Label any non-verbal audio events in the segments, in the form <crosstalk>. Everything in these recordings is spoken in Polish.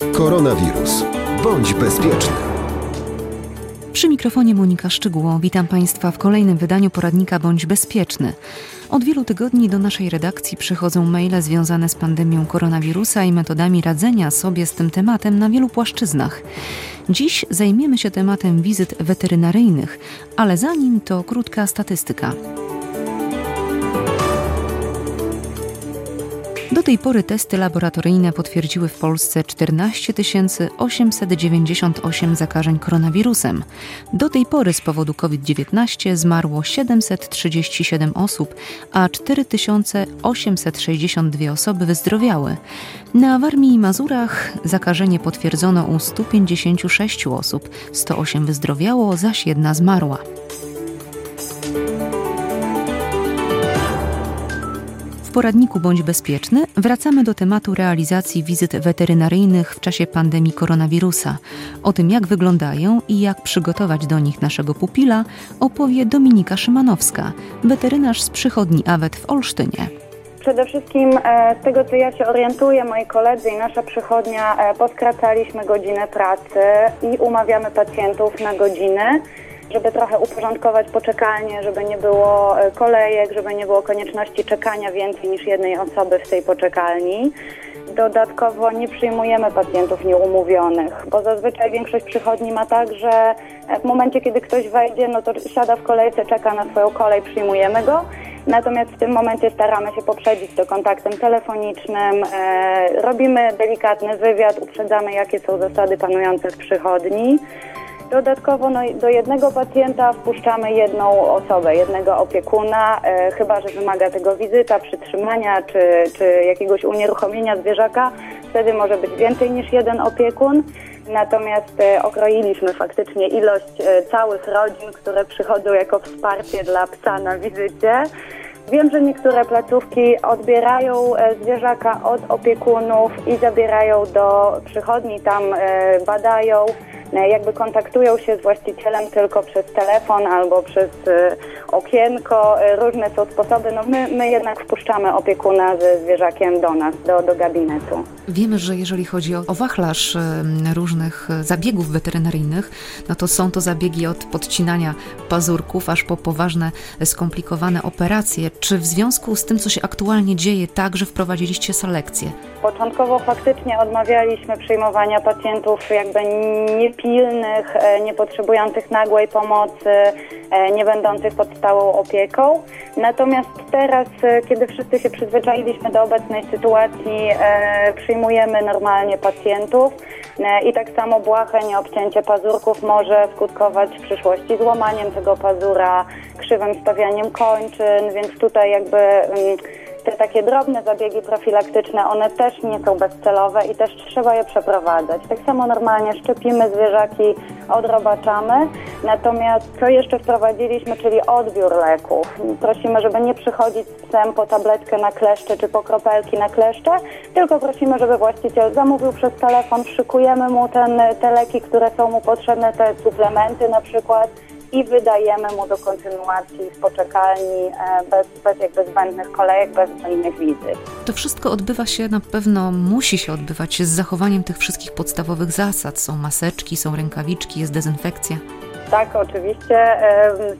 Koronawirus. Bądź bezpieczny. Przy mikrofonie Monika Szczygło. Witam Państwa w kolejnym wydaniu poradnika Bądź Bezpieczny. Od wielu tygodni do naszej redakcji przychodzą maile związane z pandemią koronawirusa i metodami radzenia sobie z tym tematem na wielu płaszczyznach. Dziś zajmiemy się tematem wizyt weterynaryjnych, ale zanim to krótka statystyka. Do tej pory testy laboratoryjne potwierdziły w Polsce 14 898 zakażeń koronawirusem. Do tej pory z powodu COVID-19 zmarło 737 osób, a 4862 osoby wyzdrowiały. Na Warmii i Mazurach zakażenie potwierdzono u 156 osób, 108 wyzdrowiało, zaś jedna zmarła. Poradniku Bądź Bezpieczny wracamy do tematu realizacji wizyt weterynaryjnych w czasie pandemii koronawirusa. O tym, jak wyglądają i jak przygotować do nich naszego pupila, opowie Dominika Szymanowska, weterynarz z przychodni AWET w Olsztynie. Przede wszystkim e, z tego, co ja się orientuję, moi koledzy i nasza przychodnia e, poskracaliśmy godzinę pracy i umawiamy pacjentów na godziny żeby trochę uporządkować poczekalnię, żeby nie było e, kolejek, żeby nie było konieczności czekania więcej niż jednej osoby w tej poczekalni. Dodatkowo nie przyjmujemy pacjentów nieumówionych, bo zazwyczaj większość przychodni ma tak, że w momencie, kiedy ktoś wejdzie, no to siada w kolejce, czeka na swoją kolej, przyjmujemy go. Natomiast w tym momencie staramy się poprzedzić to kontaktem telefonicznym, e, robimy delikatny wywiad, uprzedzamy, jakie są zasady panujące w przychodni. Dodatkowo no, do jednego pacjenta wpuszczamy jedną osobę, jednego opiekuna, e, chyba że wymaga tego wizyta, przytrzymania czy, czy jakiegoś unieruchomienia zwierzaka. Wtedy może być więcej niż jeden opiekun. Natomiast e, okroiliśmy faktycznie ilość e, całych rodzin, które przychodzą jako wsparcie dla psa na wizycie. Wiem, że niektóre placówki odbierają e, zwierzaka od opiekunów i zabierają do przychodni, tam e, badają. E, jakby kontaktują się z właścicielem tylko przez telefon albo przez e, okienko. E, różne są sposoby. No my, my jednak wpuszczamy opiekuna ze zwierzakiem do nas, do, do gabinetu. Wiemy, że jeżeli chodzi o, o wachlarz różnych zabiegów weterynaryjnych, no to są to zabiegi od podcinania pazurków aż po poważne, skomplikowane operacje. Czy w związku z tym, co się aktualnie dzieje, także wprowadziliście selekcję? Początkowo faktycznie odmawialiśmy przyjmowania pacjentów jakby niepilnych, e, nie potrzebujących nagłej pomocy, e, nie będących pod stałą opieką. Natomiast teraz, e, kiedy wszyscy się przyzwyczailiśmy do obecnej sytuacji, przyjmujemy normalnie pacjentów i tak samo błahe nieobcięcie pazurków może skutkować w przyszłości złamaniem tego pazura, krzywym stawianiem kończyn, więc tutaj jakby mm, te takie drobne zabiegi profilaktyczne, one też nie są bezcelowe i też trzeba je przeprowadzać. Tak samo normalnie szczepimy zwierzaki, odrobaczamy. Natomiast co jeszcze wprowadziliśmy, czyli odbiór leków. Prosimy, żeby nie przychodzić z psem po tabletkę na kleszcze czy po kropelki na kleszcze, tylko prosimy, żeby właściciel zamówił przez telefon, szykujemy mu ten, te leki, które są mu potrzebne, te suplementy na przykład i wydajemy mu do kontynuacji w poczekalni e, bez, bez jakby zbędnych kolejek, bez zbędnych wizyt. To wszystko odbywa się na pewno, musi się odbywać z zachowaniem tych wszystkich podstawowych zasad. Są maseczki, są rękawiczki, jest dezynfekcja. Tak, oczywiście.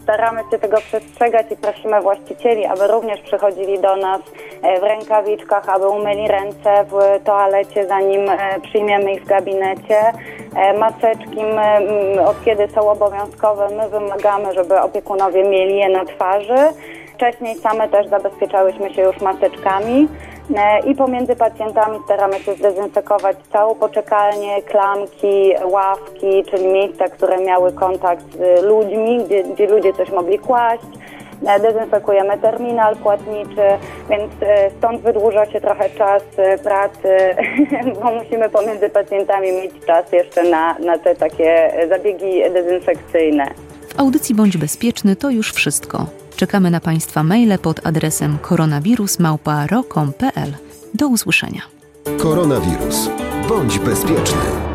Staramy się tego przestrzegać i prosimy właścicieli, aby również przychodzili do nas e, w rękawiczkach, aby umyli ręce w toalecie, zanim e, przyjmiemy ich w gabinecie. E, maseczki, my, od kiedy są obowiązkowe, my wymagamy, żeby opiekunowie mieli je na twarzy. Wcześniej same też zabezpieczałyśmy się już maseczkami. E, i pomiędzy pacjentami staramy się zdezynfekować całą poczekalnię, klamki, ławki, czyli miejsca, które miały kontakt z ludźmi, gdzie, gdzie ludzie coś mogli kłaść. E, dezynfekujemy terminal płatniczy, więc e, stąd wydłuża się trochę czas pracy, <laughs> bo musimy pomiędzy pacjentami mieć czas jeszcze na, na te takie zabiegi dezynfekcyjne. W audycji Bądź Bezpieczny to już wszystko. Czekamy na Państwa maile pod adresem koronawirus.małpa.ro.pl. Do usłyszenia. Koronawirus. Bądź bezpieczny.